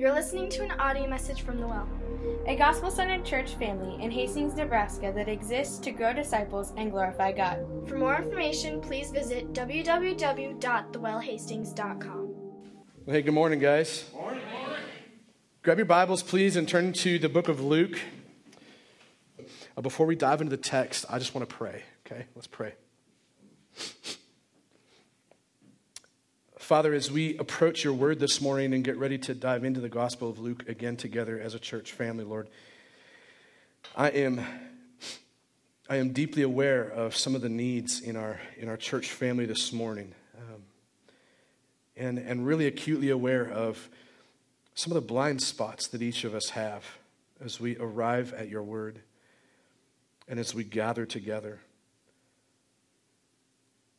You're listening to an audio message from The Well, a gospel centered church family in Hastings, Nebraska that exists to grow disciples and glorify God. For more information, please visit www.thewellhastings.com. Well, hey, good morning, guys. Morning, morning. Grab your Bibles, please, and turn to the book of Luke. Uh, before we dive into the text, I just want to pray, okay? Let's pray. Father, as we approach your word this morning and get ready to dive into the Gospel of Luke again together as a church family, Lord, I am, I am deeply aware of some of the needs in our, in our church family this morning, um, and, and really acutely aware of some of the blind spots that each of us have as we arrive at your word and as we gather together.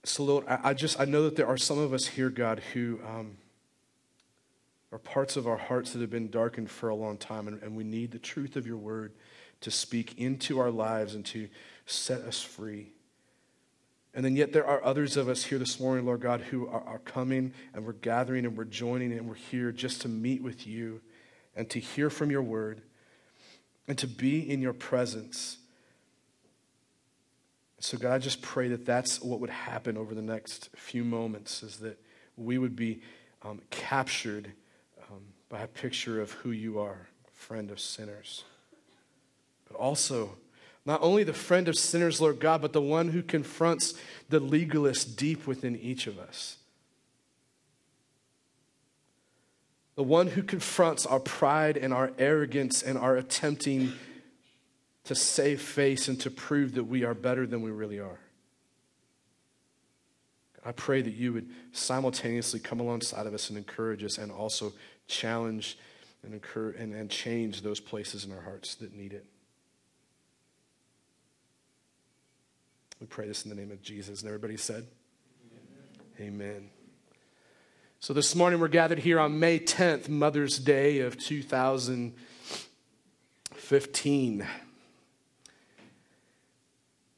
So, Lord, I, I, just I know that there are some of us here, God, who um, are parts of our hearts that have been darkened for a long time, and, and we need the truth of your word to speak into our lives and to set us free. And then, yet, there are others of us here this morning, Lord God, who are, are coming and we're gathering and we're joining and we're here just to meet with you and to hear from your word and to be in your presence so, God, I just pray that that's what would happen over the next few moments, is that we would be um, captured um, by a picture of who you are, friend of sinners. But also, not only the friend of sinners, Lord God, but the one who confronts the legalist deep within each of us. The one who confronts our pride and our arrogance and our attempting to save face and to prove that we are better than we really are. I pray that you would simultaneously come alongside of us and encourage us and also challenge and, encourage, and, and change those places in our hearts that need it. We pray this in the name of Jesus. And everybody said, Amen. Amen. So this morning we're gathered here on May 10th, Mother's Day of 2015.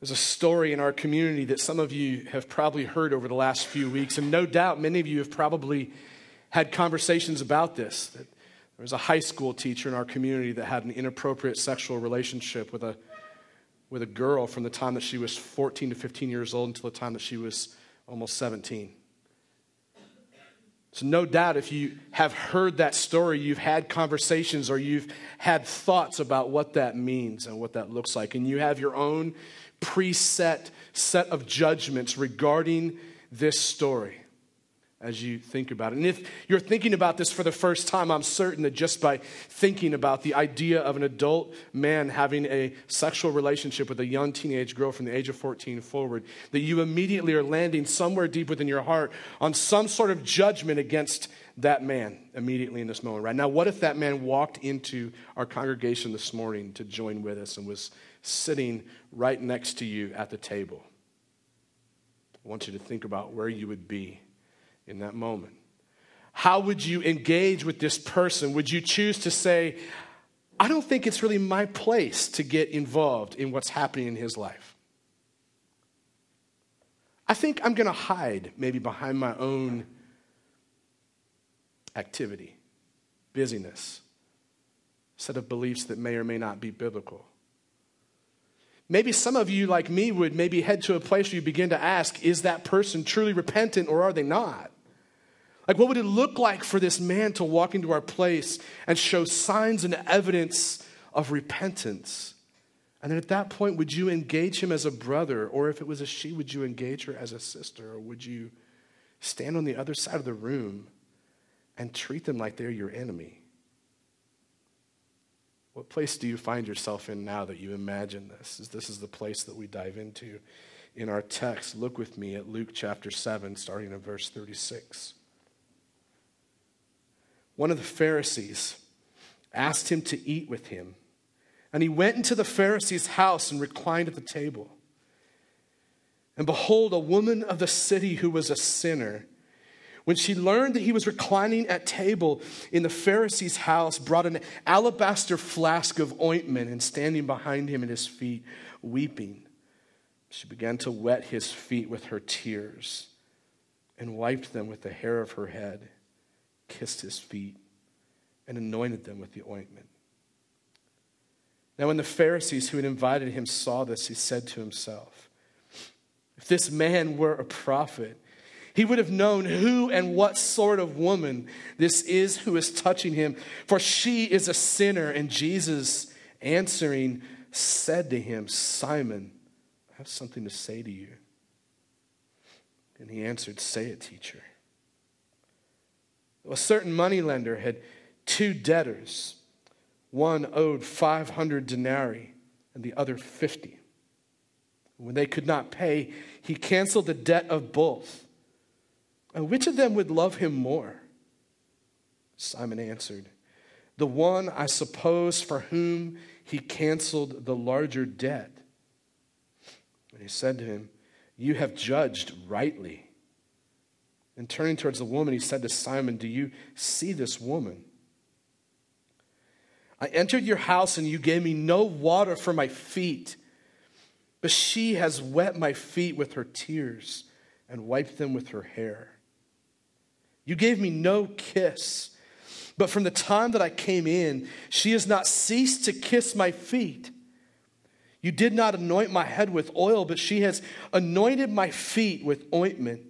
There's a story in our community that some of you have probably heard over the last few weeks, and no doubt many of you have probably had conversations about this. That there was a high school teacher in our community that had an inappropriate sexual relationship with a, with a girl from the time that she was 14 to 15 years old until the time that she was almost 17. So, no doubt, if you have heard that story, you've had conversations or you've had thoughts about what that means and what that looks like. And you have your own preset set of judgments regarding this story as you think about it. And if you're thinking about this for the first time, I'm certain that just by thinking about the idea of an adult man having a sexual relationship with a young teenage girl from the age of 14 forward, that you immediately are landing somewhere deep within your heart on some sort of judgment against that man immediately in this moment, right? Now, what if that man walked into our congregation this morning to join with us and was sitting right next to you at the table. I want you to think about where you would be in that moment. How would you engage with this person? Would you choose to say, I don't think it's really my place to get involved in what's happening in his life? I think I'm going to hide maybe behind my own activity, busyness, set of beliefs that may or may not be biblical. Maybe some of you, like me, would maybe head to a place where you begin to ask, is that person truly repentant or are they not? Like, what would it look like for this man to walk into our place and show signs and evidence of repentance? And then at that point, would you engage him as a brother? Or if it was a she, would you engage her as a sister? Or would you stand on the other side of the room and treat them like they're your enemy? What place do you find yourself in now that you imagine this? This is the place that we dive into in our text. Look with me at Luke chapter 7, starting in verse 36. One of the Pharisees asked him to eat with him, and he went into the Pharisee's house and reclined at the table. And behold, a woman of the city who was a sinner when she learned that he was reclining at table in the Pharisee's house, brought an alabaster flask of ointment and standing behind him at his feet, weeping, she began to wet his feet with her tears and wiped them with the hair of her head, kissed his feet, and anointed them with the ointment. Now, when the Pharisees who had invited him saw this, he said to himself, If this man were a prophet, he would have known who and what sort of woman this is who is touching him, for she is a sinner. And Jesus, answering, said to him, Simon, I have something to say to you. And he answered, Say it, teacher. A certain moneylender had two debtors. One owed 500 denarii and the other 50. When they could not pay, he canceled the debt of both. And which of them would love him more? Simon answered, The one, I suppose, for whom he canceled the larger debt. And he said to him, You have judged rightly. And turning towards the woman, he said to Simon, Do you see this woman? I entered your house and you gave me no water for my feet, but she has wet my feet with her tears and wiped them with her hair. You gave me no kiss, but from the time that I came in, she has not ceased to kiss my feet. You did not anoint my head with oil, but she has anointed my feet with ointment.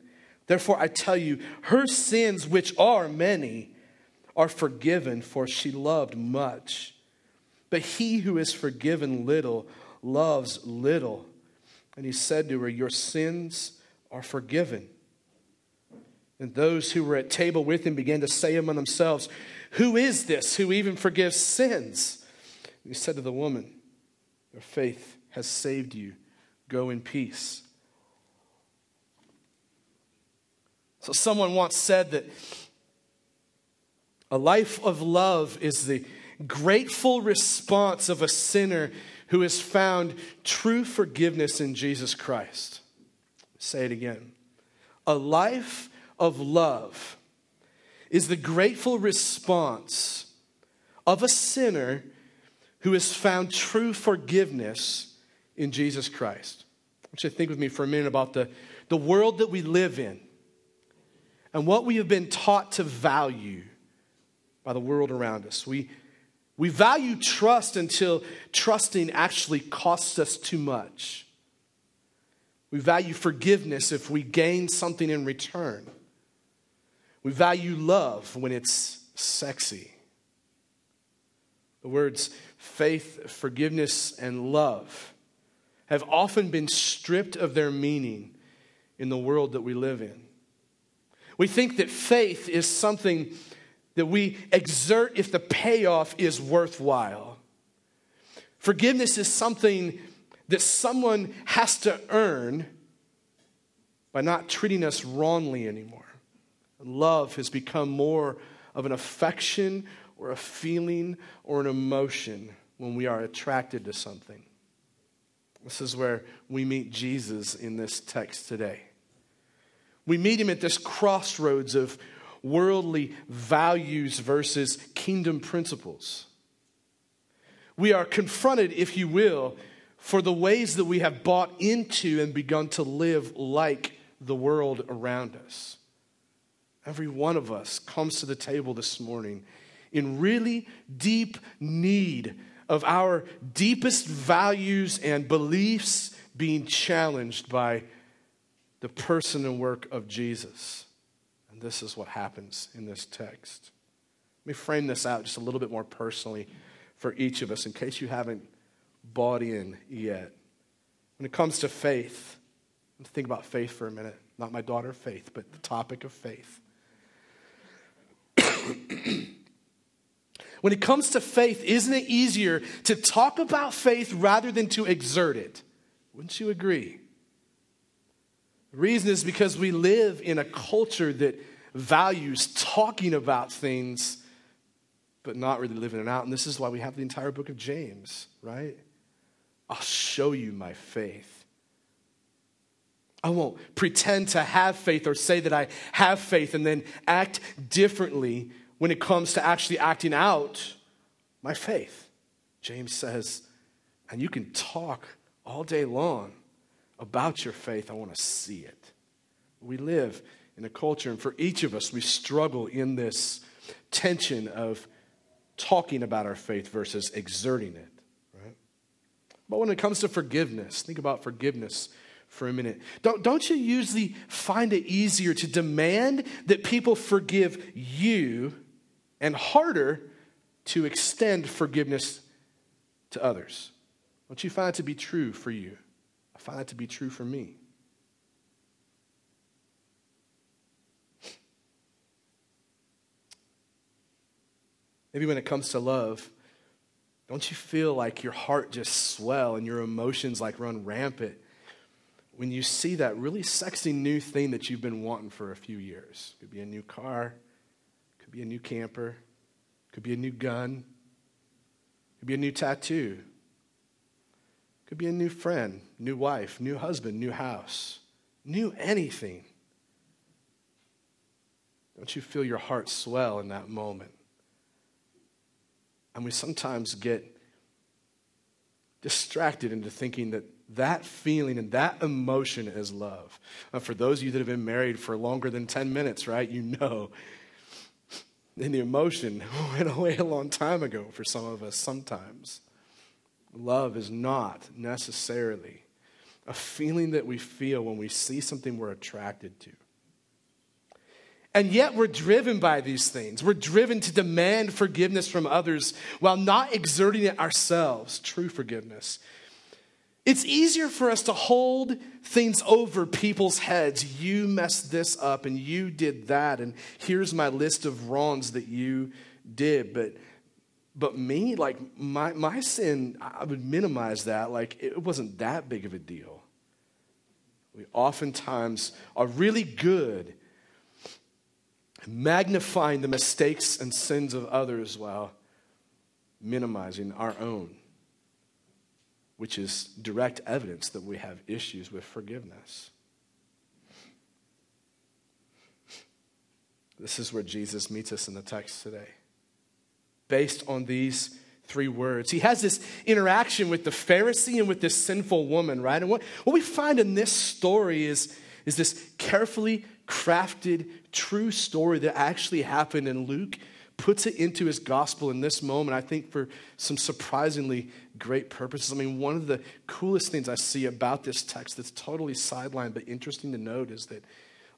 Therefore, I tell you, her sins, which are many, are forgiven, for she loved much. But he who is forgiven little loves little. And he said to her, Your sins are forgiven. And those who were at table with him began to say among themselves, Who is this who even forgives sins? And he said to the woman, Your faith has saved you. Go in peace. So, someone once said that a life of love is the grateful response of a sinner who has found true forgiveness in Jesus Christ. Say it again. A life of love is the grateful response of a sinner who has found true forgiveness in Jesus Christ. I want you to think with me for a minute about the, the world that we live in and what we have been taught to value by the world around us. We, we value trust until trusting actually costs us too much. We value forgiveness if we gain something in return. We value love when it's sexy. The words faith, forgiveness, and love have often been stripped of their meaning in the world that we live in. We think that faith is something that we exert if the payoff is worthwhile. Forgiveness is something that someone has to earn by not treating us wrongly anymore. Love has become more of an affection or a feeling or an emotion when we are attracted to something. This is where we meet Jesus in this text today. We meet him at this crossroads of worldly values versus kingdom principles. We are confronted, if you will, for the ways that we have bought into and begun to live like the world around us. Every one of us comes to the table this morning in really deep need of our deepest values and beliefs being challenged by the person and work of Jesus. And this is what happens in this text. Let me frame this out just a little bit more personally for each of us in case you haven't bought in yet. When it comes to faith, think about faith for a minute. Not my daughter, faith, but the topic of faith. when it comes to faith, isn't it easier to talk about faith rather than to exert it? Wouldn't you agree? The reason is because we live in a culture that values talking about things but not really living it out. And this is why we have the entire book of James, right? I'll show you my faith. I won't pretend to have faith or say that I have faith and then act differently when it comes to actually acting out my faith. James says, and you can talk all day long about your faith, I want to see it. We live in a culture, and for each of us, we struggle in this tension of talking about our faith versus exerting it, right? But when it comes to forgiveness, think about forgiveness for a minute. Don't, don't you usually find it easier to demand that people forgive you and harder to extend forgiveness to others? Don't you find it to be true for you? I find it to be true for me. Maybe when it comes to love, don't you feel like your heart just swell and your emotions like run rampant when you see that really sexy new thing that you've been wanting for a few years? Could be a new car, could be a new camper, could be a new gun, could be a new tattoo, could be a new friend, new wife, new husband, new house, new anything. Don't you feel your heart swell in that moment? And we sometimes get distracted into thinking that that feeling and that emotion is love. Uh, for those of you that have been married for longer than 10 minutes, right, you know. And the emotion went away a long time ago for some of us sometimes. Love is not necessarily a feeling that we feel when we see something we're attracted to. And yet we're driven by these things. We're driven to demand forgiveness from others while not exerting it ourselves, true forgiveness. It's easier for us to hold things over people's heads. You messed this up and you did that, and here's my list of wrongs that you did. But but me, like my my sin, I would minimize that. Like it wasn't that big of a deal. We oftentimes are really good magnifying the mistakes and sins of others while minimizing our own, which is direct evidence that we have issues with forgiveness. This is where Jesus meets us in the text today. Based on these three words, he has this interaction with the Pharisee and with this sinful woman, right? And what, what we find in this story is, is this carefully crafted, true story that actually happened, in Luke puts it into his gospel in this moment, I think, for some surprisingly great purposes. I mean, one of the coolest things I see about this text that's totally sidelined but interesting to note is that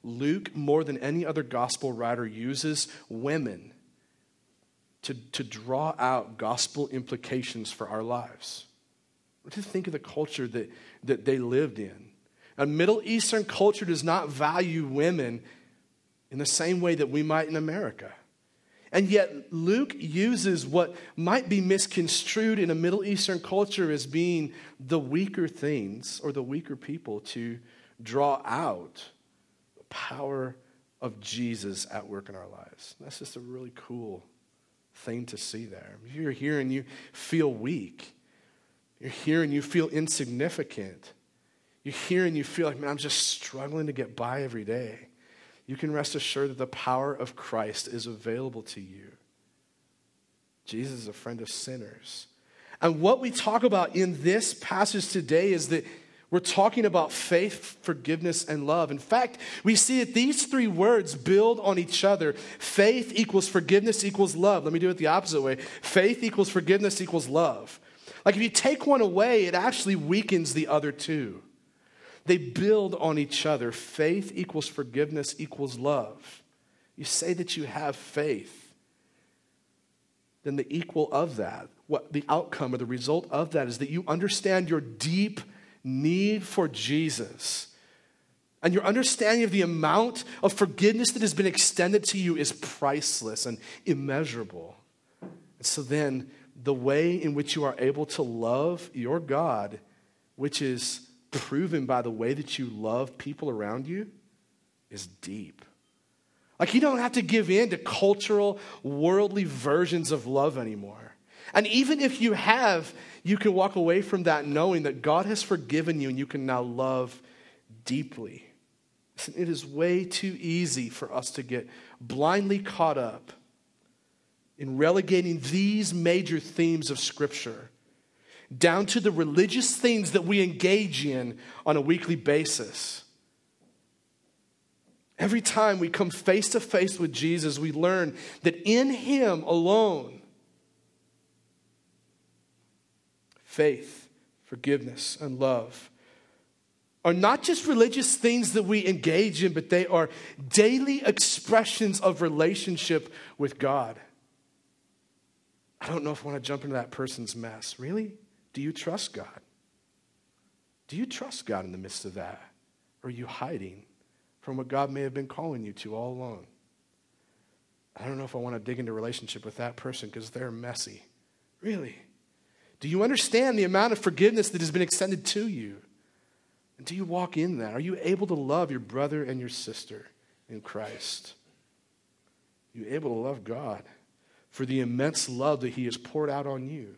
Luke, more than any other gospel writer, uses women to, to draw out gospel implications for our lives. Do think of the culture that, that they lived in? A Middle Eastern culture does not value women in the same way that we might in America. And yet, Luke uses what might be misconstrued in a Middle Eastern culture as being the weaker things or the weaker people to draw out the power of Jesus at work in our lives. That's just a really cool thing to see there. If You're here and you feel weak, you're here and you feel insignificant. you're here and you feel like, man, I'm just struggling to get by every day. You can rest assured that the power of Christ is available to you. Jesus is a friend of sinners. And what we talk about in this passage today is that we're talking about faith, forgiveness, and love. In fact, we see that these three words build on each other. Faith equals forgiveness equals love. Let me do it the opposite way faith equals forgiveness equals love. Like if you take one away, it actually weakens the other two. They build on each other. Faith equals forgiveness equals love. You say that you have faith, then the equal of that, what the outcome or the result of that is that you understand your deep need for Jesus. And your understanding of the amount of forgiveness that has been extended to you is priceless and immeasurable. And so then, the way in which you are able to love your God, which is proven by the way that you love people around you is deep. Like, you don't have to give in to cultural, worldly versions of love anymore. And even if you have, you can walk away from that knowing that God has forgiven you and you can now love deeply. It is way too easy for us to get blindly caught up in relegating these major themes of Scripture down to the religious things that we engage in on a weekly basis. Every time we come face to face with Jesus, we learn that in Him alone faith, forgiveness, and love are not just religious things that we engage in, but they are daily expressions of relationship with God. I don't know if I want to jump into that person's mess. Really? Do you trust God? Do you trust God in the midst of that? Or are you hiding from what God may have been calling you to all along? I don't know if I want to dig into relationship with that person because they're messy. Really? Do you understand the amount of forgiveness that has been extended to you? And do you walk in that? Are you able to love your brother and your sister in Christ? Are you able to love God for the immense love that He has poured out on you?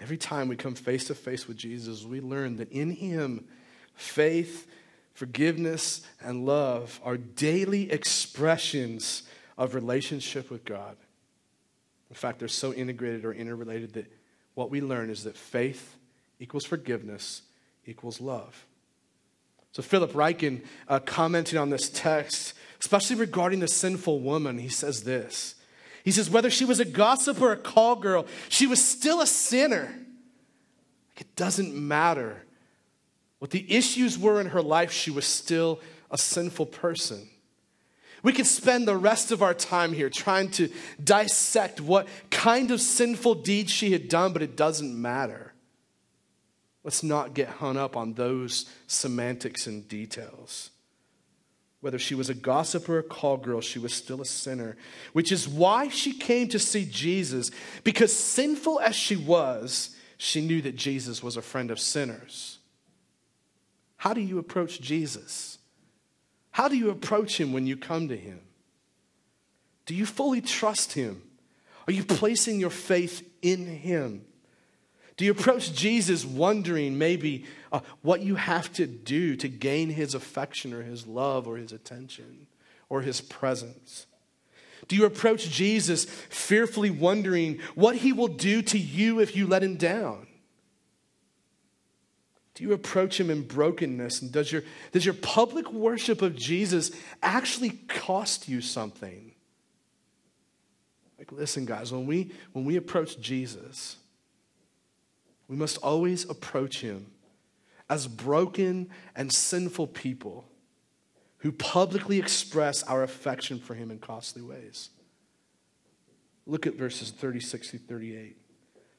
Every time we come face to face with Jesus, we learn that in Him, faith, forgiveness, and love are daily expressions of relationship with God. In fact, they're so integrated or interrelated that what we learn is that faith equals forgiveness equals love. So, Philip Ryken, uh, commenting on this text, especially regarding the sinful woman, he says this. He says, whether she was a gossip or a call girl, she was still a sinner. It doesn't matter. What the issues were in her life, she was still a sinful person. We could spend the rest of our time here trying to dissect what kind of sinful deeds she had done, but it doesn't matter. Let's not get hung up on those semantics and details. Whether she was a gossip or a call girl, she was still a sinner, which is why she came to see Jesus, because sinful as she was, she knew that Jesus was a friend of sinners. How do you approach Jesus? How do you approach him when you come to him? Do you fully trust him? Are you placing your faith in him? Do you approach Jesus wondering maybe uh, what you have to do to gain his affection or his love or his attention or his presence? Do you approach Jesus fearfully wondering what he will do to you if you let him down? Do you approach him in brokenness? And does your, does your public worship of Jesus actually cost you something? Like, listen, guys, when we, when we approach Jesus, we must always approach him as broken and sinful people who publicly express our affection for him in costly ways. Look at verses 36 through 38.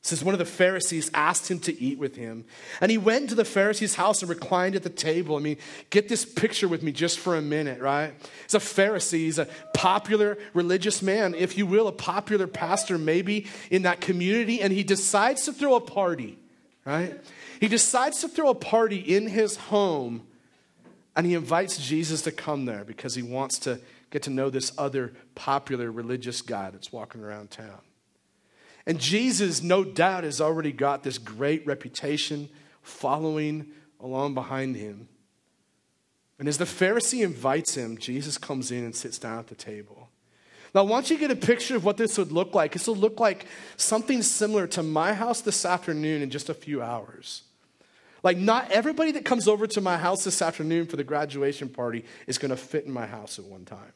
It says one of the Pharisees asked him to eat with him. And he went into the Pharisee's house and reclined at the table. I mean, get this picture with me just for a minute, right? He's a Pharisee. He's a popular religious man, if you will, a popular pastor maybe in that community. And he decides to throw a party, right? He decides to throw a party in his home. And he invites Jesus to come there because he wants to get to know this other popular religious guy that's walking around town. And Jesus, no doubt, has already got this great reputation following along behind him. And as the Pharisee invites him, Jesus comes in and sits down at the table. Now, want you get a picture of what this would look like. This will look like something similar to my house this afternoon in just a few hours. Like, not everybody that comes over to my house this afternoon for the graduation party is going to fit in my house at one time.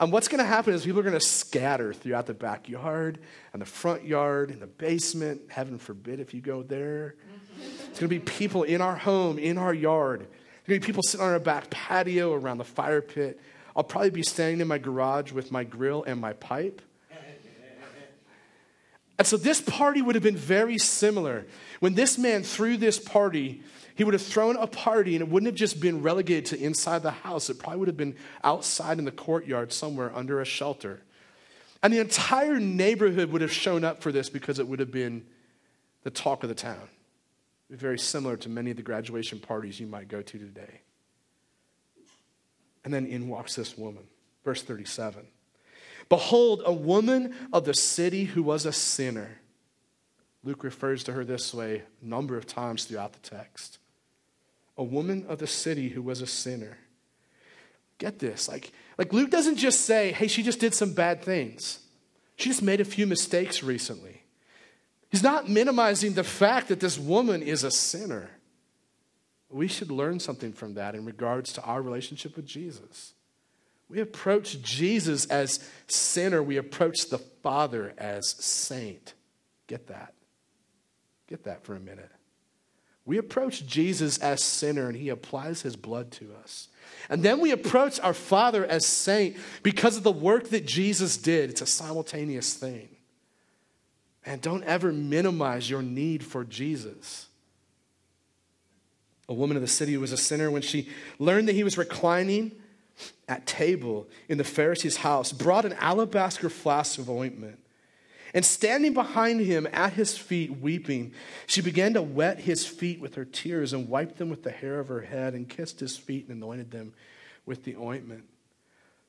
And what's going to happen is people are going to scatter throughout the backyard and the front yard and the basement. Heaven forbid if you go there. It's going to be people in our home, in our yard. There's going to be people sitting on our back patio around the fire pit. I'll probably be standing in my garage with my grill and my pipe. And so this party would have been very similar. When this man threw this party, he would have thrown a party and it wouldn't have just been relegated to inside the house. It probably would have been outside in the courtyard somewhere under a shelter. And the entire neighborhood would have shown up for this because it would have been the talk of the town. Very similar to many of the graduation parties you might go to today. And then in walks this woman. Verse 37. Behold, a woman of the city who was a sinner. Luke refers to her this way a number of times throughout the text a woman of the city who was a sinner. Get this. Like, like Luke doesn't just say, hey, she just did some bad things. She just made a few mistakes recently. He's not minimizing the fact that this woman is a sinner. We should learn something from that in regards to our relationship with Jesus. We approach Jesus as sinner, we approach the Father as saint. Get that. Get that for a minute. We approach Jesus as sinner and he applies his blood to us. And then we approach our Father as saint because of the work that Jesus did. It's a simultaneous thing. And don't ever minimize your need for Jesus. A woman of the city who was a sinner, when she learned that he was reclining at table in the Pharisee's house, brought an alabaster flask of ointment. And standing behind him at his feet, weeping, she began to wet his feet with her tears and wiped them with the hair of her head and kissed his feet and anointed them with the ointment.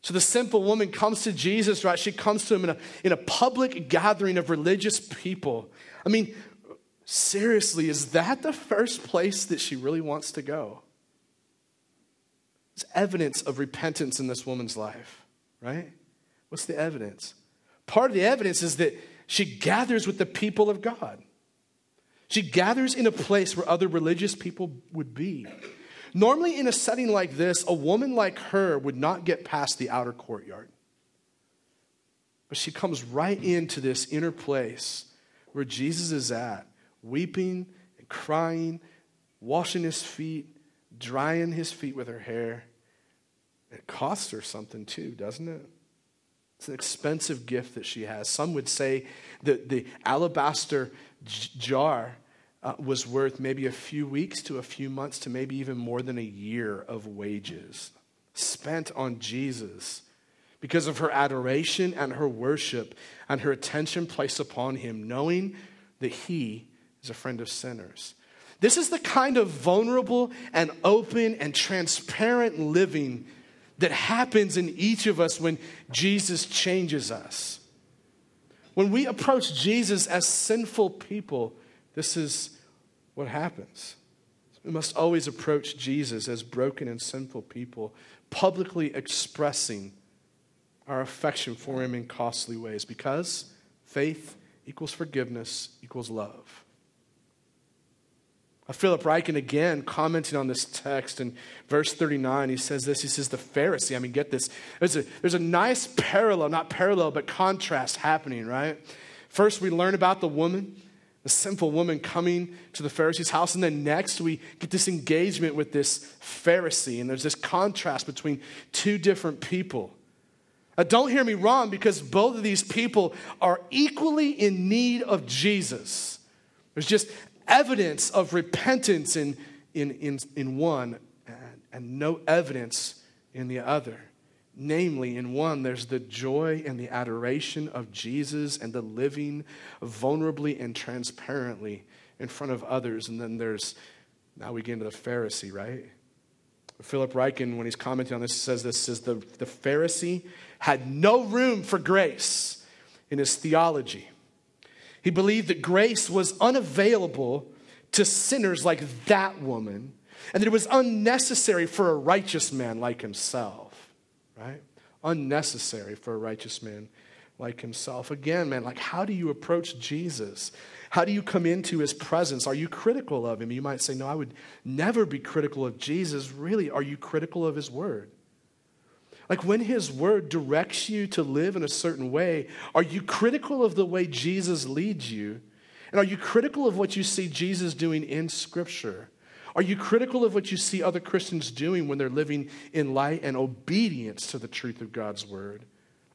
So the simple woman comes to Jesus, right? She comes to him in a, in a public gathering of religious people. I mean, seriously, is that the first place that she really wants to go? There's evidence of repentance in this woman's life, right? What's the evidence? Part of the evidence is that she gathers with the people of God. She gathers in a place where other religious people would be. Normally, in a setting like this, a woman like her would not get past the outer courtyard. But she comes right into this inner place where Jesus is at, weeping and crying, washing his feet, drying his feet with her hair. It costs her something too, doesn't it? It's an expensive gift that she has. Some would say that the alabaster jar uh, was worth maybe a few weeks to a few months to maybe even more than a year of wages spent on Jesus because of her adoration and her worship and her attention placed upon him, knowing that he a friend of sinners. This is the kind of vulnerable and open and transparent living that happens in each of us when Jesus changes us. When we approach Jesus as sinful people, this is what happens. We must always approach Jesus as broken and sinful people, publicly expressing our affection for him in costly ways because faith equals forgiveness equals love. Uh, Philip Ryken again commenting on this text in verse 39, he says this. He says, The Pharisee, I mean, get this. There's a, there's a nice parallel, not parallel, but contrast happening, right? First, we learn about the woman, the sinful woman coming to the Pharisee's house. And then next, we get this engagement with this Pharisee. And there's this contrast between two different people. Now, don't hear me wrong, because both of these people are equally in need of Jesus. There's just evidence of repentance in, in, in, in one and, and no evidence in the other. Namely, in one, there's the joy and the adoration of Jesus and the living vulnerably and transparently in front of others. And then there's, now we get into the Pharisee, right? Philip Ryken, when he's commenting on this, says this says the, the Pharisee had no room for grace in his theology. He believed that grace was unavailable to sinners like that woman, and that it was unnecessary for a righteous man like himself, right? Unnecessary for a righteous man like himself. Again, man, like how do you approach Jesus? How do you come into his presence? Are you critical of him? You might say, No, I would never be critical of Jesus. Really, are you critical of his word? Like when His Word directs you to live in a certain way, are you critical of the way Jesus leads you? And are you critical of what you see Jesus doing in Scripture? Are you critical of what you see other Christians doing when they're living in light and obedience to the truth of God's Word?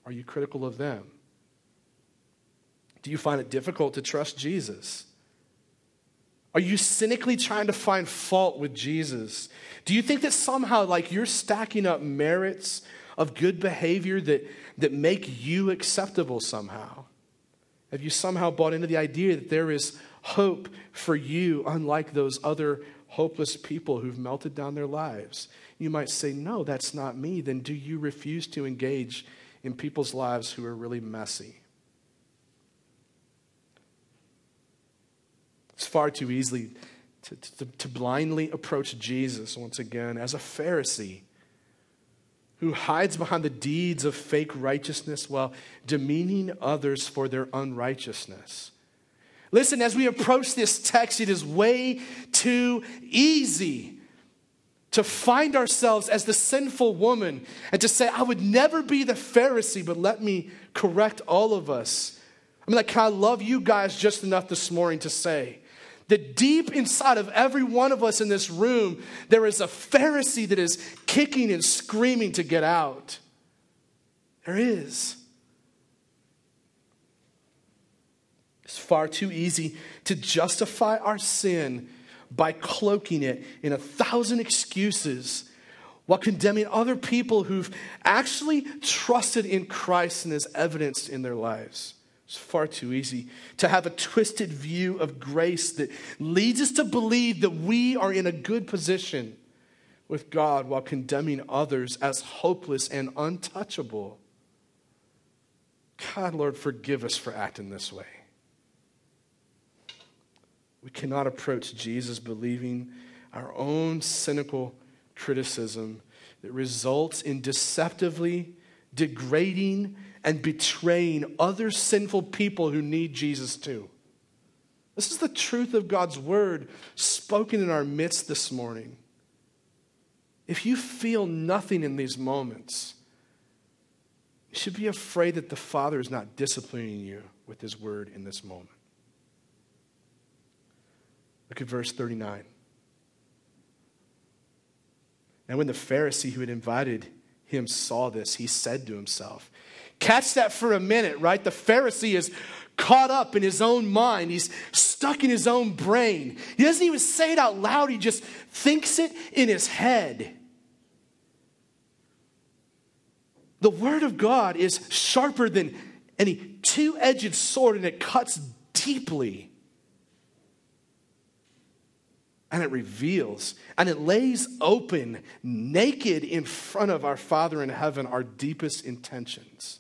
Are you critical of them? Do you find it difficult to trust Jesus? Are you cynically trying to find fault with Jesus? Do you think that somehow, like, you're stacking up merits of good behavior that, that make you acceptable somehow? Have you somehow bought into the idea that there is hope for you, unlike those other hopeless people who've melted down their lives? You might say, No, that's not me. Then do you refuse to engage in people's lives who are really messy? It's far too easily to, to, to blindly approach Jesus once again as a Pharisee who hides behind the deeds of fake righteousness while demeaning others for their unrighteousness. Listen, as we approach this text, it is way too easy to find ourselves as the sinful woman and to say, I would never be the Pharisee, but let me correct all of us. I mean, like, can I love you guys just enough this morning to say that deep inside of every one of us in this room, there is a Pharisee that is kicking and screaming to get out? There is. It's far too easy to justify our sin by cloaking it in a thousand excuses while condemning other people who've actually trusted in Christ and is evidenced in their lives. It's far too easy to have a twisted view of grace that leads us to believe that we are in a good position with God while condemning others as hopeless and untouchable. God, Lord, forgive us for acting this way. We cannot approach Jesus believing our own cynical criticism that results in deceptively degrading and betraying other sinful people who need Jesus too. This is the truth of God's word spoken in our midst this morning. If you feel nothing in these moments, you should be afraid that the Father is not disciplining you with his word in this moment. Look at verse 39. And when the Pharisee who had invited him saw this, he said to himself, Catch that for a minute, right? The Pharisee is caught up in his own mind. He's stuck in his own brain. He doesn't even say it out loud, he just thinks it in his head. The Word of God is sharper than any two edged sword and it cuts deeply and it reveals and it lays open naked in front of our Father in heaven our deepest intentions.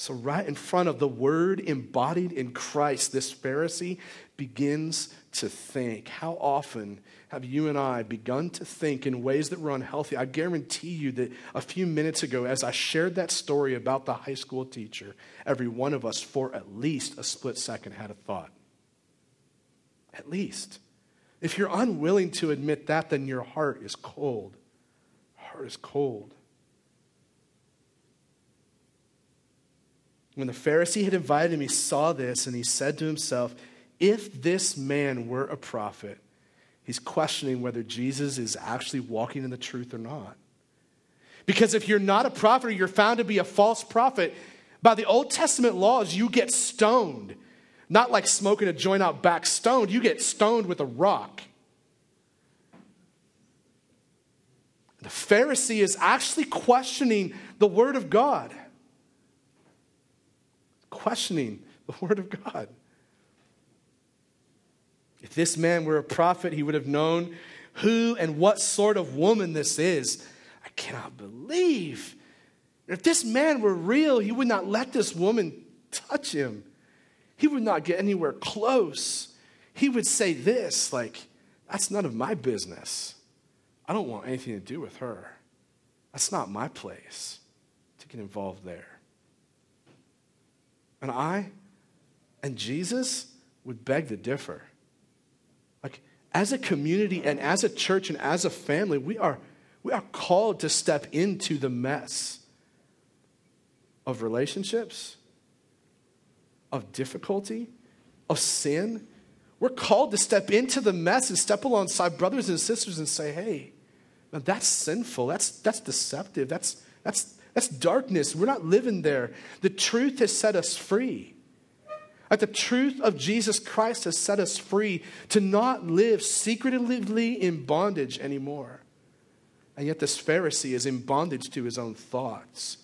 So, right in front of the Word embodied in Christ, this Pharisee begins to think. How often have you and I begun to think in ways that were unhealthy? I guarantee you that a few minutes ago, as I shared that story about the high school teacher, every one of us, for at least a split second, had a thought at least. If you're unwilling to admit that, then your heart is cold. Heart is cold. When the Pharisee had invited him, he saw this and he said to himself, If this man were a prophet, he's questioning whether Jesus is actually walking in the truth or not. Because if you're not a prophet or you're found to be a false prophet, by the Old Testament laws, you get stoned. Not like smoking a joint out back stoned, you get stoned with a rock. The Pharisee is actually questioning the Word of God. Questioning the Word of God. If this man were a prophet, he would have known who and what sort of woman this is. I cannot believe. If this man were real, he would not let this woman touch him he would not get anywhere close. He would say this like, that's none of my business. I don't want anything to do with her. That's not my place to get involved there. And I and Jesus would beg to differ. Like, as a community and as a church and as a family, we are, we are called to step into the mess of relationships of difficulty, of sin, we're called to step into the mess and step alongside brothers and sisters and say, hey, that's sinful. That's, that's deceptive. That's, that's, that's darkness. We're not living there. The truth has set us free. Like the truth of Jesus Christ has set us free to not live secretively in bondage anymore. And yet, this Pharisee is in bondage to his own thoughts.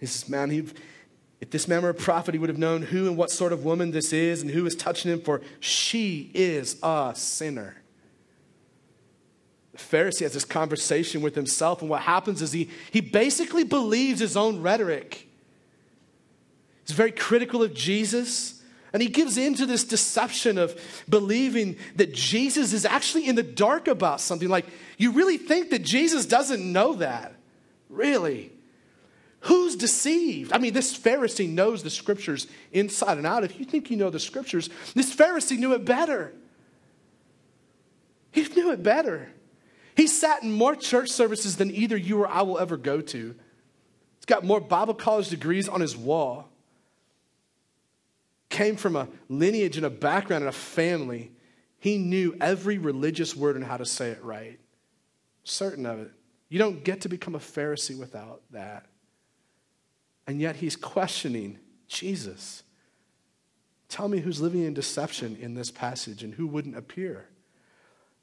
He says, Man, he, if this man were a prophet, he would have known who and what sort of woman this is and who is touching him, for she is a sinner. Pharisee has this conversation with himself, and what happens is he, he basically believes his own rhetoric. He's very critical of Jesus. And he gives in to this deception of believing that Jesus is actually in the dark about something. Like, you really think that Jesus doesn't know that? Really? Who's deceived? I mean, this Pharisee knows the scriptures inside and out. If you think you know the scriptures, this Pharisee knew it better. He knew it better. He sat in more church services than either you or I will ever go to. He's got more Bible college degrees on his wall. Came from a lineage and a background and a family. He knew every religious word and how to say it right. Certain of it. You don't get to become a Pharisee without that. And yet he's questioning Jesus. Tell me who's living in deception in this passage and who wouldn't appear.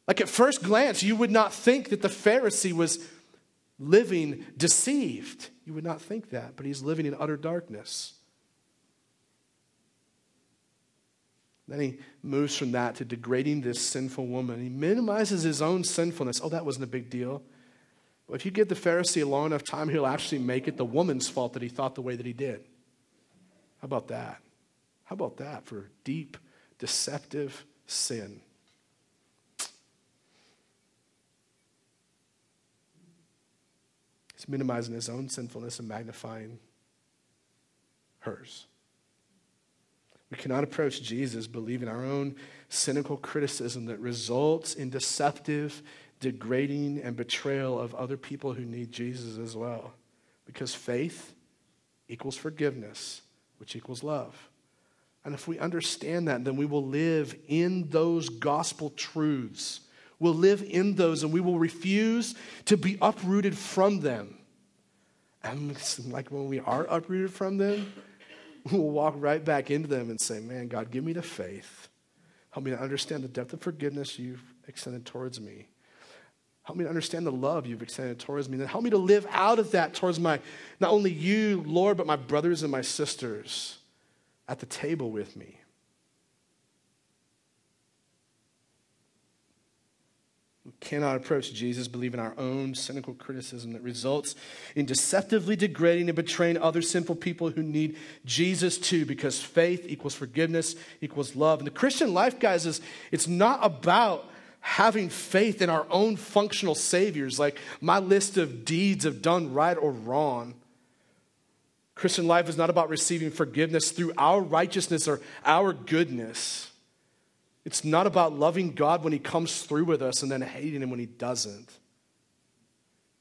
Like at first glance, you would not think that the Pharisee was living deceived. You would not think that, but he's living in utter darkness. Then he moves from that to degrading this sinful woman. He minimizes his own sinfulness. Oh, that wasn't a big deal. But if you give the Pharisee a long enough time, he'll actually make it the woman's fault that he thought the way that he did. How about that? How about that for deep, deceptive sin? He's minimizing his own sinfulness and magnifying hers. We cannot approach Jesus believing our own cynical criticism that results in deceptive, degrading, and betrayal of other people who need Jesus as well. Because faith equals forgiveness, which equals love. And if we understand that, then we will live in those gospel truths. We'll live in those and we will refuse to be uprooted from them. And like when we are uprooted from them, we'll walk right back into them and say, Man, God, give me the faith. Help me to understand the depth of forgiveness you've extended towards me. Help me to understand the love you've extended towards me. And help me to live out of that towards my, not only you, Lord, but my brothers and my sisters at the table with me. We cannot approach Jesus believing our own cynical criticism that results in deceptively degrading and betraying other sinful people who need Jesus too, because faith equals forgiveness equals love. And the Christian life, guys, is it's not about having faith in our own functional saviors, like my list of deeds of done right or wrong. Christian life is not about receiving forgiveness through our righteousness or our goodness. It's not about loving God when He comes through with us and then hating Him when He doesn't.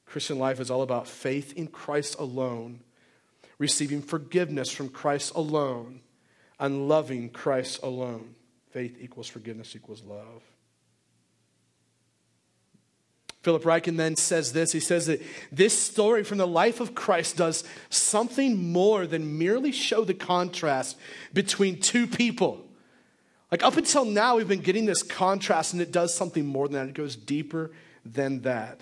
Christian life is all about faith in Christ alone, receiving forgiveness from Christ alone, and loving Christ alone. Faith equals forgiveness equals love. Philip Ryken then says this. He says that this story from the life of Christ does something more than merely show the contrast between two people. Like up until now, we've been getting this contrast, and it does something more than that. It goes deeper than that.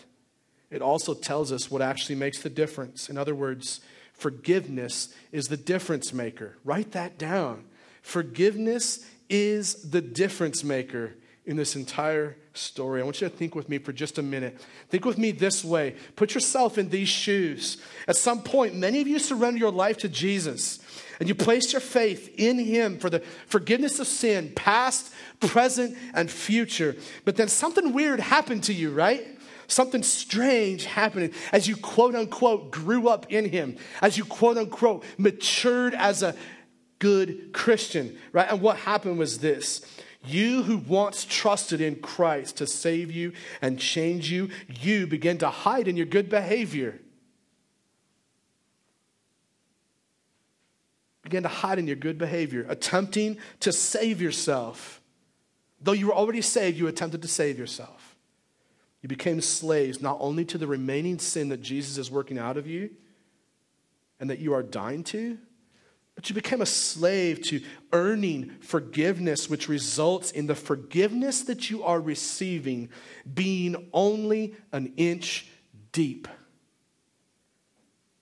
It also tells us what actually makes the difference. In other words, forgiveness is the difference maker. Write that down. Forgiveness is the difference maker in this entire story. I want you to think with me for just a minute. Think with me this way. Put yourself in these shoes. At some point, many of you surrender your life to Jesus and you place your faith in Him for the forgiveness of sin, past, present, and future. But then something weird happened to you, right? Something strange happened as you quote unquote grew up in Him, as you quote unquote matured as a good Christian, right? And what happened was this you who once trusted in Christ to save you and change you, you begin to hide in your good behavior. Begin to hide in your good behavior, attempting to save yourself. Though you were already saved, you attempted to save yourself. You became slaves not only to the remaining sin that Jesus is working out of you and that you are dying to, but you became a slave to earning forgiveness, which results in the forgiveness that you are receiving being only an inch deep,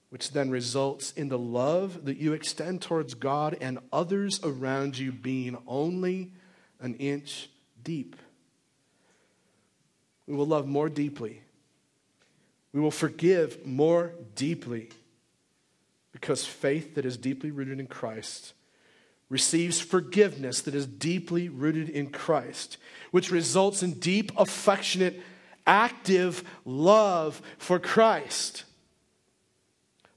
which then results in the love that you extend towards God and others around you being only an inch deep. We will love more deeply. We will forgive more deeply because faith that is deeply rooted in Christ receives forgiveness that is deeply rooted in Christ, which results in deep, affectionate, active love for Christ.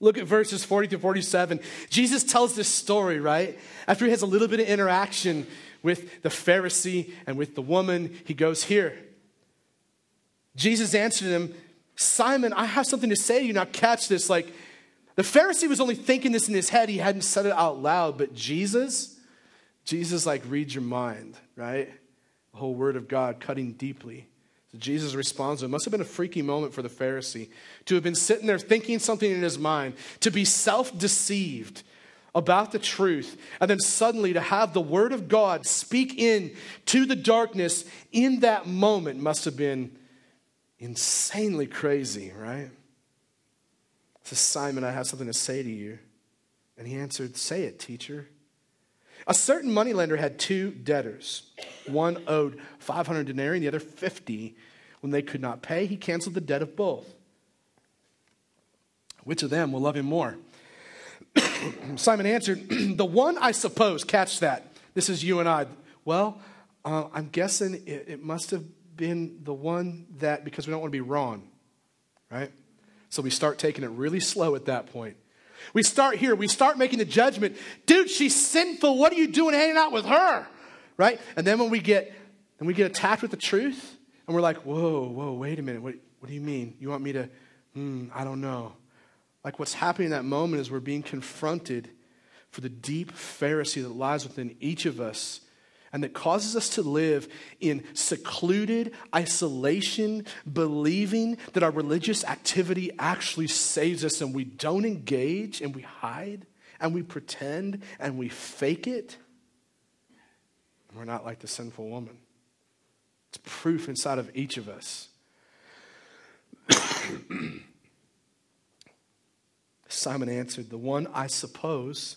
Look at verses 40 to 47. Jesus tells this story, right? After he has a little bit of interaction with the Pharisee and with the woman, he goes here. Jesus answered him, Simon, I have something to say to you. Now, catch this. Like, the Pharisee was only thinking this in his head, he hadn't said it out loud, but Jesus, Jesus, like, reads your mind, right? The whole word of God cutting deeply. So Jesus responds, it must have been a freaky moment for the Pharisee to have been sitting there thinking something in his mind, to be self deceived about the truth, and then suddenly to have the word of God speak in to the darkness in that moment must have been insanely crazy, right? Says, Simon, I have something to say to you. And he answered, Say it, teacher. A certain moneylender had two debtors. One owed 500 denarii and the other 50. When they could not pay, he canceled the debt of both. Which of them will love him more? Simon answered, The one, I suppose, catch that. This is you and I. Well, uh, I'm guessing it, it must have been the one that, because we don't want to be wrong, right? So we start taking it really slow at that point. We start here, we start making the judgment, dude, she's sinful. What are you doing hanging out with her? Right? And then when we get and we get attacked with the truth, and we're like, whoa, whoa, wait a minute. What, what do you mean? You want me to, hmm, I don't know. Like what's happening in that moment is we're being confronted for the deep Pharisee that lies within each of us and that causes us to live in secluded isolation, believing that our religious activity actually saves us and we don't engage and we hide and we pretend and we fake it. We're not like the sinful woman. It's proof inside of each of us. Simon answered, The one I suppose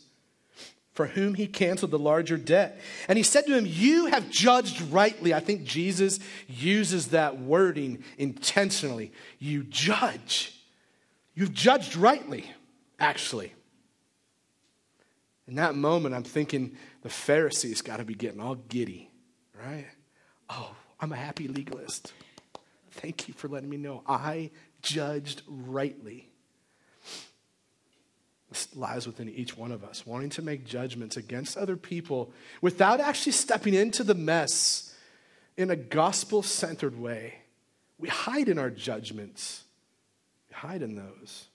for whom he canceled the larger debt. And he said to him, You have judged rightly. I think Jesus uses that wording intentionally. You judge. You've judged rightly, actually. In that moment, I'm thinking the Pharisees got to be getting all giddy, right? Oh, I'm a happy legalist. Thank you for letting me know. I judged rightly. This lies within each one of us, wanting to make judgments against other people without actually stepping into the mess in a gospel centered way. We hide in our judgments, we hide in those.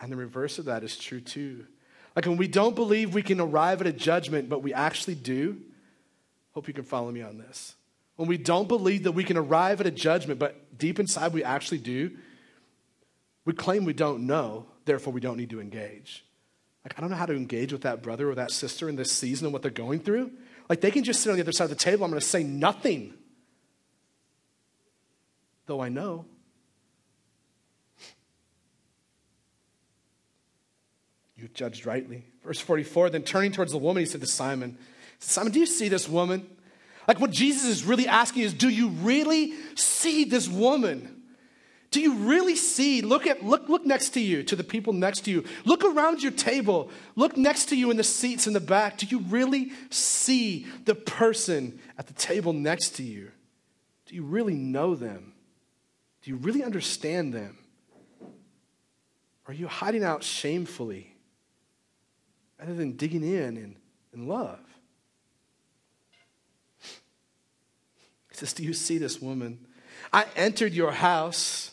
And the reverse of that is true too. Like when we don't believe we can arrive at a judgment, but we actually do, hope you can follow me on this. When we don't believe that we can arrive at a judgment, but deep inside we actually do, we claim we don't know, therefore we don't need to engage. Like, I don't know how to engage with that brother or that sister in this season and what they're going through. Like, they can just sit on the other side of the table. I'm going to say nothing. Though I know. You judged rightly. Verse 44 Then turning towards the woman, he said to Simon, Simon, do you see this woman? Like, what Jesus is really asking is, do you really see this woman? Do you really see? Look at look look next to you, to the people next to you. Look around your table. Look next to you in the seats in the back. Do you really see the person at the table next to you? Do you really know them? Do you really understand them? Are you hiding out shamefully rather than digging in in love? He says, Do you see this woman? I entered your house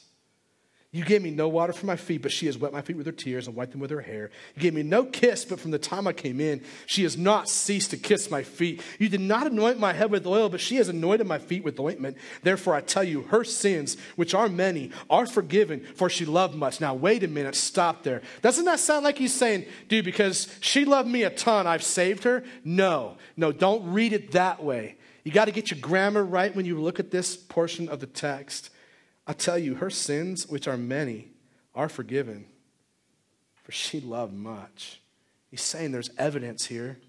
you gave me no water for my feet, but she has wet my feet with her tears and wiped them with her hair. You gave me no kiss, but from the time I came in, she has not ceased to kiss my feet. You did not anoint my head with oil, but she has anointed my feet with ointment. Therefore, I tell you, her sins, which are many, are forgiven, for she loved much. Now, wait a minute, stop there. Doesn't that sound like he's saying, dude, because she loved me a ton, I've saved her? No, no, don't read it that way. You got to get your grammar right when you look at this portion of the text. I tell you, her sins, which are many, are forgiven, for she loved much. He's saying there's evidence here.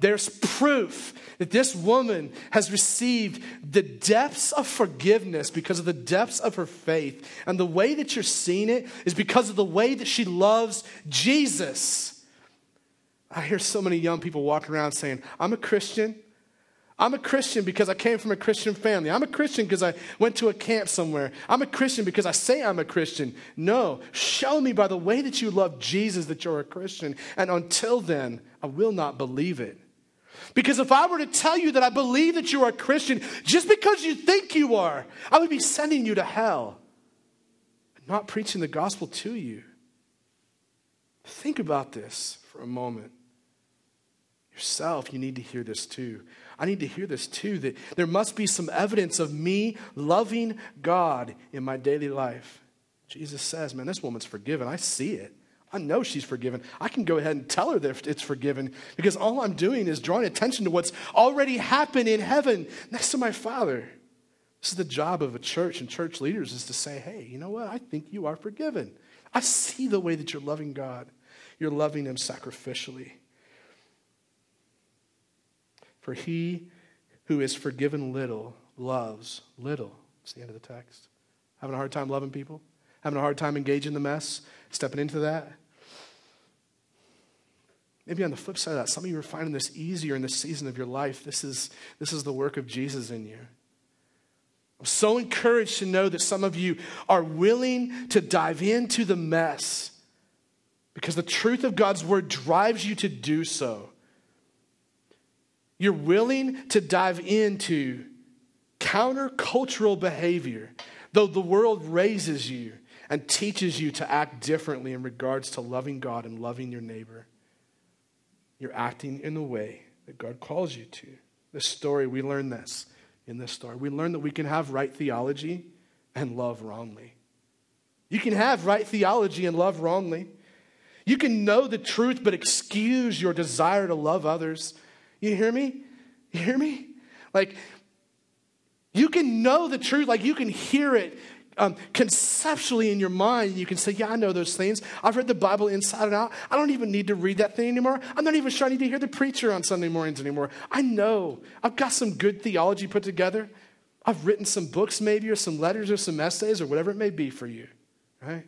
There's proof that this woman has received the depths of forgiveness because of the depths of her faith. And the way that you're seeing it is because of the way that she loves Jesus. I hear so many young people walking around saying, I'm a Christian. I'm a Christian because I came from a Christian family. I'm a Christian because I went to a camp somewhere. I'm a Christian because I say I'm a Christian. No, show me by the way that you love Jesus that you're a Christian. And until then, I will not believe it. Because if I were to tell you that I believe that you are a Christian just because you think you are, I would be sending you to hell and not preaching the gospel to you. Think about this for a moment. Yourself, you need to hear this too. I need to hear this too that there must be some evidence of me loving God in my daily life. Jesus says, Man, this woman's forgiven. I see it. I know she's forgiven. I can go ahead and tell her that it's forgiven because all I'm doing is drawing attention to what's already happened in heaven next to my Father. This is the job of a church and church leaders is to say, hey, you know what? I think you are forgiven. I see the way that you're loving God. You're loving Him sacrificially. For he who is forgiven little loves little. It's the end of the text. Having a hard time loving people? Having a hard time engaging the mess? Stepping into that? Maybe on the flip side of that, some of you are finding this easier in this season of your life. This is, this is the work of Jesus in you. I'm so encouraged to know that some of you are willing to dive into the mess because the truth of God's word drives you to do so. You're willing to dive into countercultural behavior, though the world raises you and teaches you to act differently in regards to loving God and loving your neighbor. You're acting in the way that God calls you to. This story, we learn this in this story. We learn that we can have right theology and love wrongly. You can have right theology and love wrongly. You can know the truth but excuse your desire to love others. You hear me? You hear me? Like, you can know the truth, like, you can hear it um, conceptually in your mind. You can say, Yeah, I know those things. I've read the Bible inside and out. I don't even need to read that thing anymore. I'm not even sure I need to hear the preacher on Sunday mornings anymore. I know. I've got some good theology put together. I've written some books, maybe, or some letters, or some essays, or whatever it may be for you, right?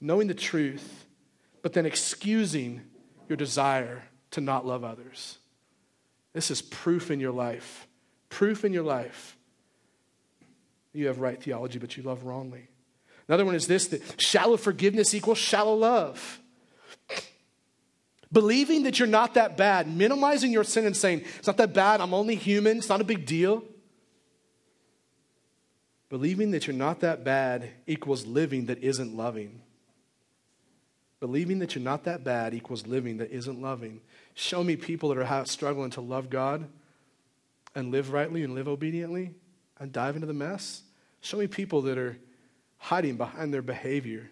Knowing the truth, but then excusing your desire to not love others. This is proof in your life. Proof in your life. You have right theology, but you love wrongly. Another one is this that shallow forgiveness equals shallow love. Believing that you're not that bad, minimizing your sin and saying, it's not that bad, I'm only human, it's not a big deal. Believing that you're not that bad equals living that isn't loving. Believing that you're not that bad equals living that isn't loving. Show me people that are struggling to love God and live rightly and live obediently and dive into the mess. Show me people that are hiding behind their behavior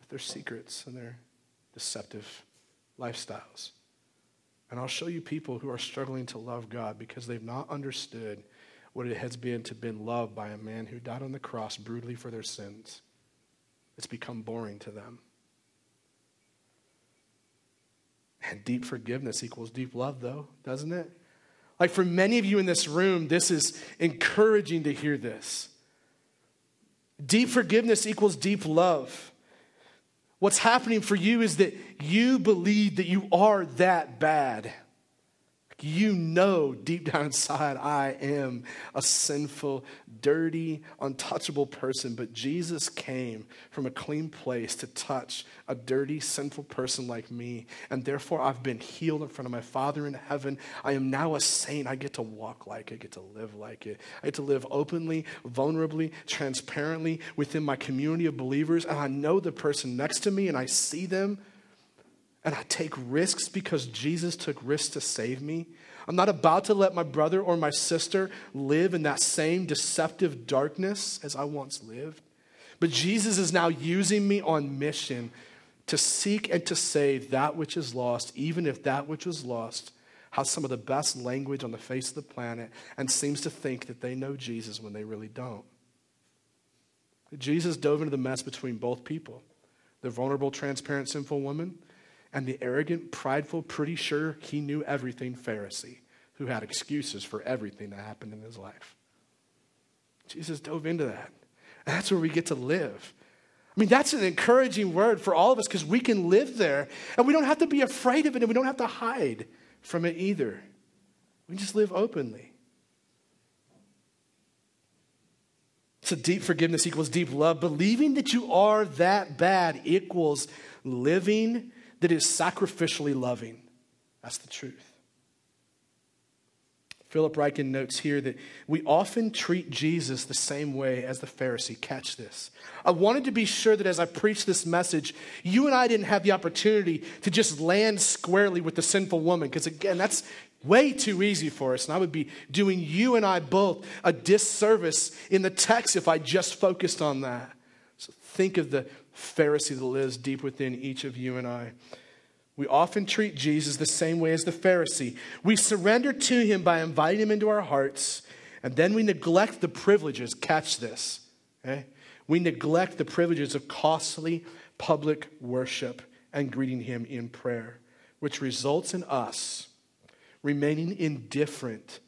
with their secrets and their deceptive lifestyles. And I'll show you people who are struggling to love God because they've not understood what it has been to been loved by a man who died on the cross brutally for their sins. It's become boring to them. And deep forgiveness equals deep love, though, doesn't it? Like for many of you in this room, this is encouraging to hear this. Deep forgiveness equals deep love. What's happening for you is that you believe that you are that bad. You know deep down inside, I am a sinful, dirty, untouchable person. But Jesus came from a clean place to touch a dirty, sinful person like me. And therefore, I've been healed in front of my Father in heaven. I am now a saint. I get to walk like it, I get to live like it. I get to live openly, vulnerably, transparently within my community of believers. And I know the person next to me and I see them and I take risks because Jesus took risks to save me. I'm not about to let my brother or my sister live in that same deceptive darkness as I once lived. But Jesus is now using me on mission to seek and to save that which is lost, even if that which was lost has some of the best language on the face of the planet and seems to think that they know Jesus when they really don't. Jesus dove into the mess between both people the vulnerable, transparent, sinful woman and the arrogant, prideful, pretty sure he knew everything Pharisee who had excuses for everything that happened in his life. Jesus dove into that. And that's where we get to live. I mean, that's an encouraging word for all of us because we can live there and we don't have to be afraid of it and we don't have to hide from it either. We just live openly. So, deep forgiveness equals deep love. Believing that you are that bad equals living that is sacrificially loving. That's the truth. Philip Ryken notes here that we often treat Jesus the same way as the Pharisee. Catch this. I wanted to be sure that as I preach this message, you and I didn't have the opportunity to just land squarely with the sinful woman, because again, that's way too easy for us. And I would be doing you and I both a disservice in the text if I just focused on that. So think of the Pharisee that lives deep within each of you and I. We often treat Jesus the same way as the Pharisee. We surrender to him by inviting him into our hearts, and then we neglect the privileges. Catch this. Okay? We neglect the privileges of costly public worship and greeting him in prayer, which results in us remaining indifferent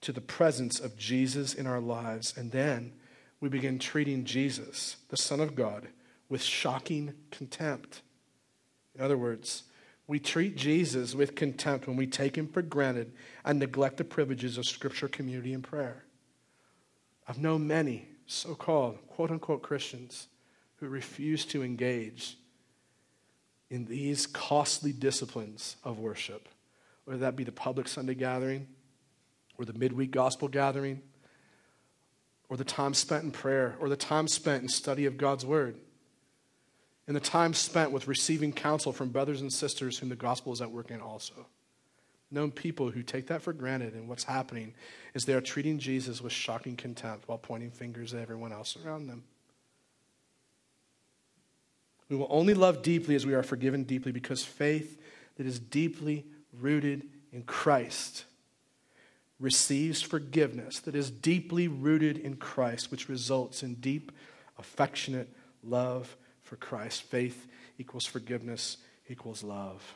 to the presence of Jesus in our lives. And then we begin treating Jesus, the Son of God, with shocking contempt. In other words, we treat Jesus with contempt when we take him for granted and neglect the privileges of scripture, community, and prayer. I've known many so called quote unquote Christians who refuse to engage in these costly disciplines of worship, whether that be the public Sunday gathering or the midweek gospel gathering or the time spent in prayer or the time spent in study of God's word and the time spent with receiving counsel from brothers and sisters whom the gospel is at work in also. Known people who take that for granted, and what's happening is they are treating Jesus with shocking contempt while pointing fingers at everyone else around them. We will only love deeply as we are forgiven deeply because faith that is deeply rooted in Christ receives forgiveness that is deeply rooted in Christ, which results in deep, affectionate love for Christ. Faith equals forgiveness equals love.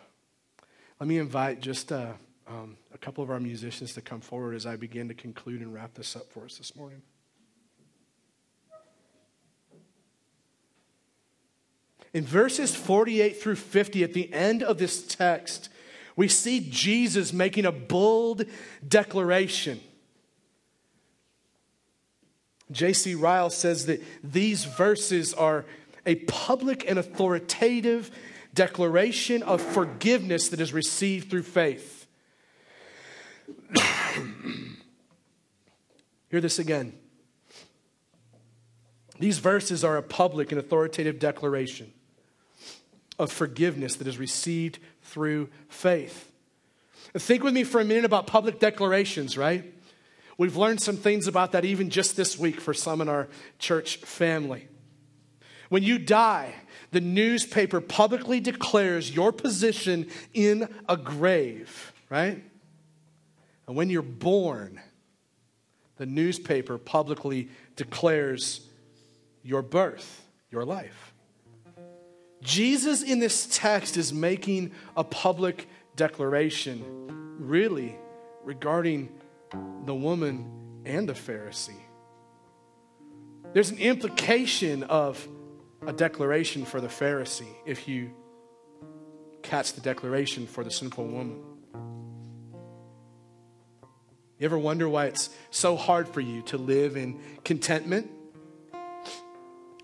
Let me invite just uh, um, a couple of our musicians to come forward as I begin to conclude and wrap this up for us this morning. In verses 48 through 50, at the end of this text, we see Jesus making a bold declaration. J.C. Ryle says that these verses are a public and authoritative declaration of forgiveness that is received through faith. Hear this again. These verses are a public and authoritative declaration of forgiveness that is received through faith. Think with me for a minute about public declarations, right? We've learned some things about that even just this week for some in our church family. When you die, the newspaper publicly declares your position in a grave, right? And when you're born, the newspaper publicly declares your birth, your life. Jesus in this text is making a public declaration, really, regarding the woman and the Pharisee. There's an implication of a declaration for the Pharisee if you catch the declaration for the sinful woman. You ever wonder why it's so hard for you to live in contentment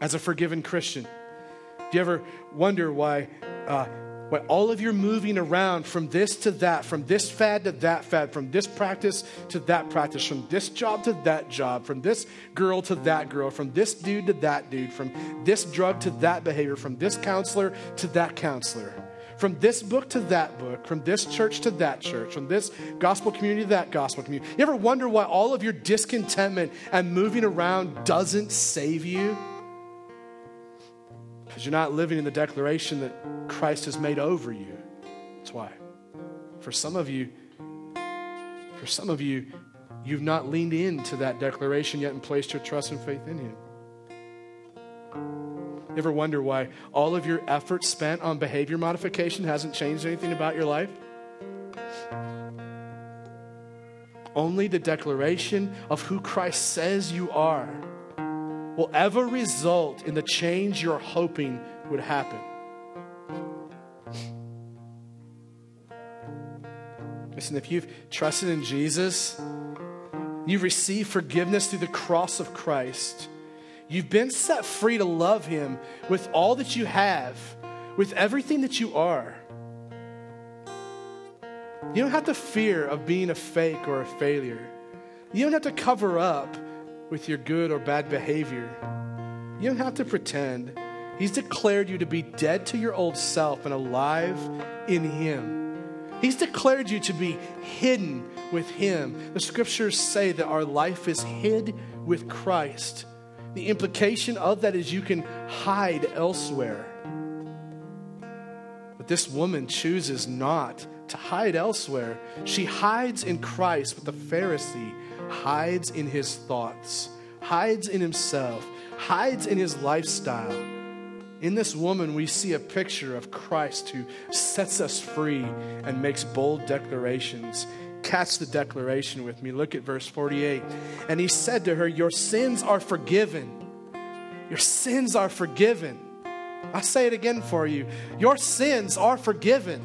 as a forgiven Christian? Do you ever wonder why uh, when all of your moving around from this to that, from this fad to that fad, from this practice to that practice, from this job to that job, from this girl to that girl, from this dude to that dude, from this drug to that behavior, from this counselor to that counselor, from this book to that book, from this church to that church, from this gospel community to that gospel community. You ever wonder why all of your discontentment and moving around doesn't save you? Because you're not living in the declaration that Christ has made over you. That's why. For some of you, for some of you, you've not leaned into that declaration yet and placed your trust and faith in Him. You ever wonder why all of your effort spent on behavior modification hasn't changed anything about your life? Only the declaration of who Christ says you are will ever result in the change you're hoping would happen. Listen, if you've trusted in Jesus, you've received forgiveness through the cross of Christ. You've been set free to love Him with all that you have, with everything that you are. You don't have to fear of being a fake or a failure. You don't have to cover up with your good or bad behavior. You don't have to pretend. He's declared you to be dead to your old self and alive in Him. He's declared you to be hidden with Him. The scriptures say that our life is hid with Christ. The implication of that is you can hide elsewhere. But this woman chooses not to hide elsewhere. She hides in Christ, but the Pharisee hides in his thoughts, hides in himself, hides in his lifestyle. In this woman, we see a picture of Christ who sets us free and makes bold declarations. Catch the declaration with me. Look at verse 48. And he said to her, Your sins are forgiven. Your sins are forgiven. I'll say it again for you. Your sins are forgiven.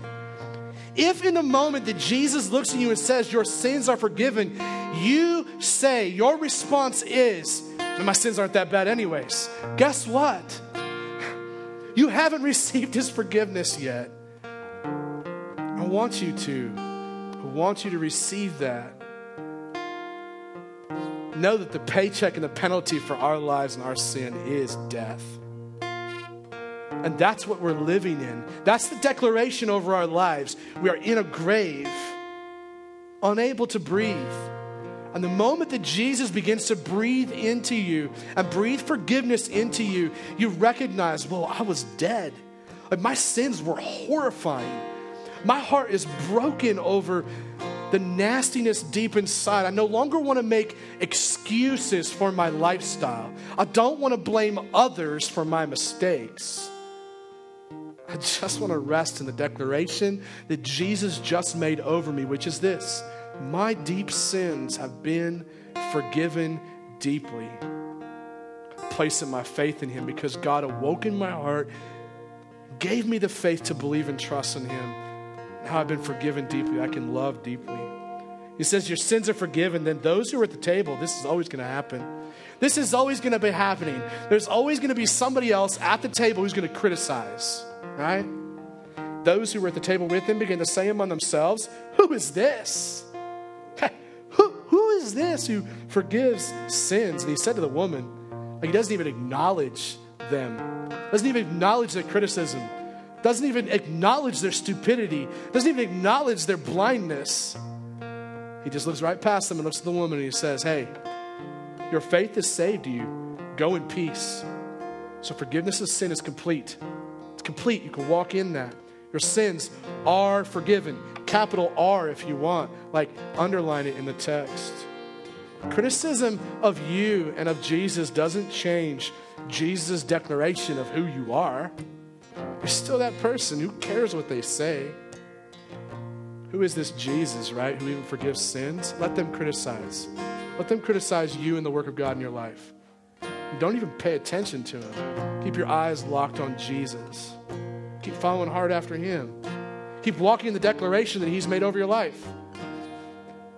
If in the moment that Jesus looks at you and says, Your sins are forgiven, you say, Your response is, My sins aren't that bad, anyways. Guess what? You haven't received his forgiveness yet. I want you to. I want you to receive that. Know that the paycheck and the penalty for our lives and our sin is death. And that's what we're living in. That's the declaration over our lives. We are in a grave, unable to breathe. And the moment that Jesus begins to breathe into you and breathe forgiveness into you, you recognize, well, I was dead. Like my sins were horrifying. My heart is broken over the nastiness deep inside. I no longer want to make excuses for my lifestyle. I don't want to blame others for my mistakes. I just want to rest in the declaration that Jesus just made over me, which is this My deep sins have been forgiven deeply. Placing my faith in Him because God awoke in my heart, gave me the faith to believe and trust in Him. Now I've been forgiven deeply. I can love deeply. He says, Your sins are forgiven. Then those who are at the table, this is always going to happen. This is always going to be happening. There's always going to be somebody else at the table who's going to criticize right? Those who were at the table with him began to say among themselves, Who is this? Who, who is this who forgives sins? And he said to the woman, he doesn't even acknowledge them, doesn't even acknowledge their criticism, doesn't even acknowledge their stupidity, doesn't even acknowledge their blindness. He just looks right past them and looks at the woman and he says, Hey, your faith has saved you. Go in peace. So forgiveness of sin is complete. It's complete. You can walk in that. Your sins are forgiven. Capital R if you want. Like, underline it in the text. Criticism of you and of Jesus doesn't change Jesus' declaration of who you are. You're still that person. Who cares what they say? Who is this Jesus, right? Who even forgives sins? Let them criticize. Let them criticize you and the work of God in your life. Don't even pay attention to him. Keep your eyes locked on Jesus. Keep following hard after him. Keep walking in the declaration that he's made over your life.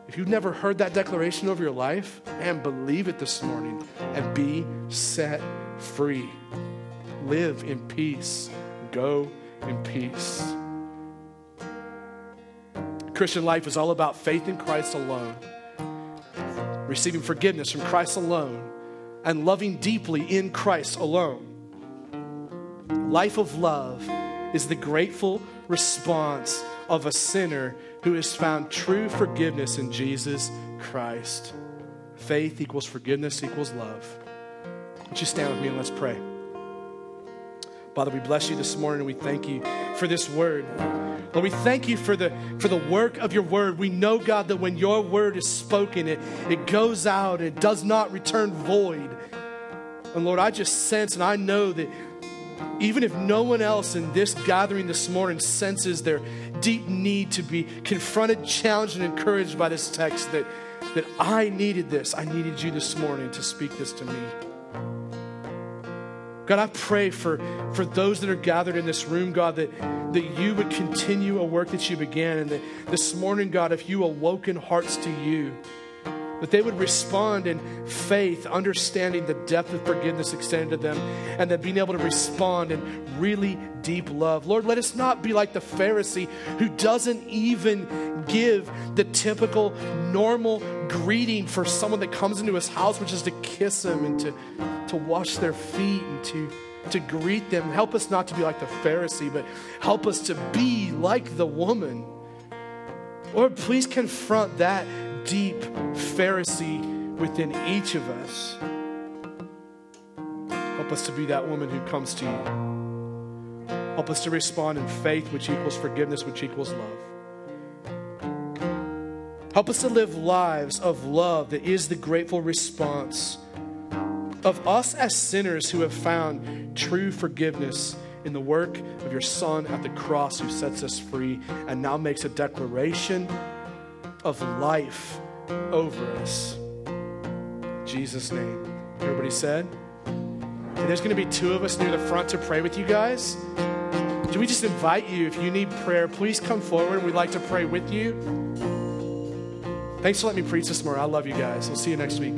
If you've never heard that declaration over your life, and believe it this morning and be set free. Live in peace. Go in peace. Christian life is all about faith in Christ alone, receiving forgiveness from Christ alone and loving deeply in Christ alone. Life of love is the grateful response of a sinner who has found true forgiveness in Jesus Christ. Faith equals forgiveness equals love. Would you stand with me and let's pray? Father, we bless you this morning and we thank you for this word. Lord, we thank you for the, for the work of your word. We know, God, that when your word is spoken, it, it goes out, it does not return void. And Lord, I just sense and I know that even if no one else in this gathering this morning senses their deep need to be confronted, challenged, and encouraged by this text, that, that I needed this. I needed you this morning to speak this to me. God, I pray for, for those that are gathered in this room, God, that, that you would continue a work that you began. And that this morning, God, if you awoken hearts to you, that they would respond in faith, understanding the depth of forgiveness extended to them, and then being able to respond in really deep love. Lord, let us not be like the Pharisee who doesn't even give the typical normal greeting for someone that comes into his house, which is to kiss them and to, to wash their feet and to, to greet them. Help us not to be like the Pharisee, but help us to be like the woman. Lord, please confront that deep Pharisee within each of us. Help us to be that woman who comes to you. Help us to respond in faith, which equals forgiveness, which equals love. Help us to live lives of love that is the grateful response of us as sinners who have found true forgiveness in the work of your Son at the cross, who sets us free and now makes a declaration of life over us. In Jesus' name. Everybody said? And there's going to be two of us near the front to pray with you guys. Do we just invite you, if you need prayer, please come forward. We'd like to pray with you. Thanks for letting me preach this morning. I love you guys. We'll see you next week.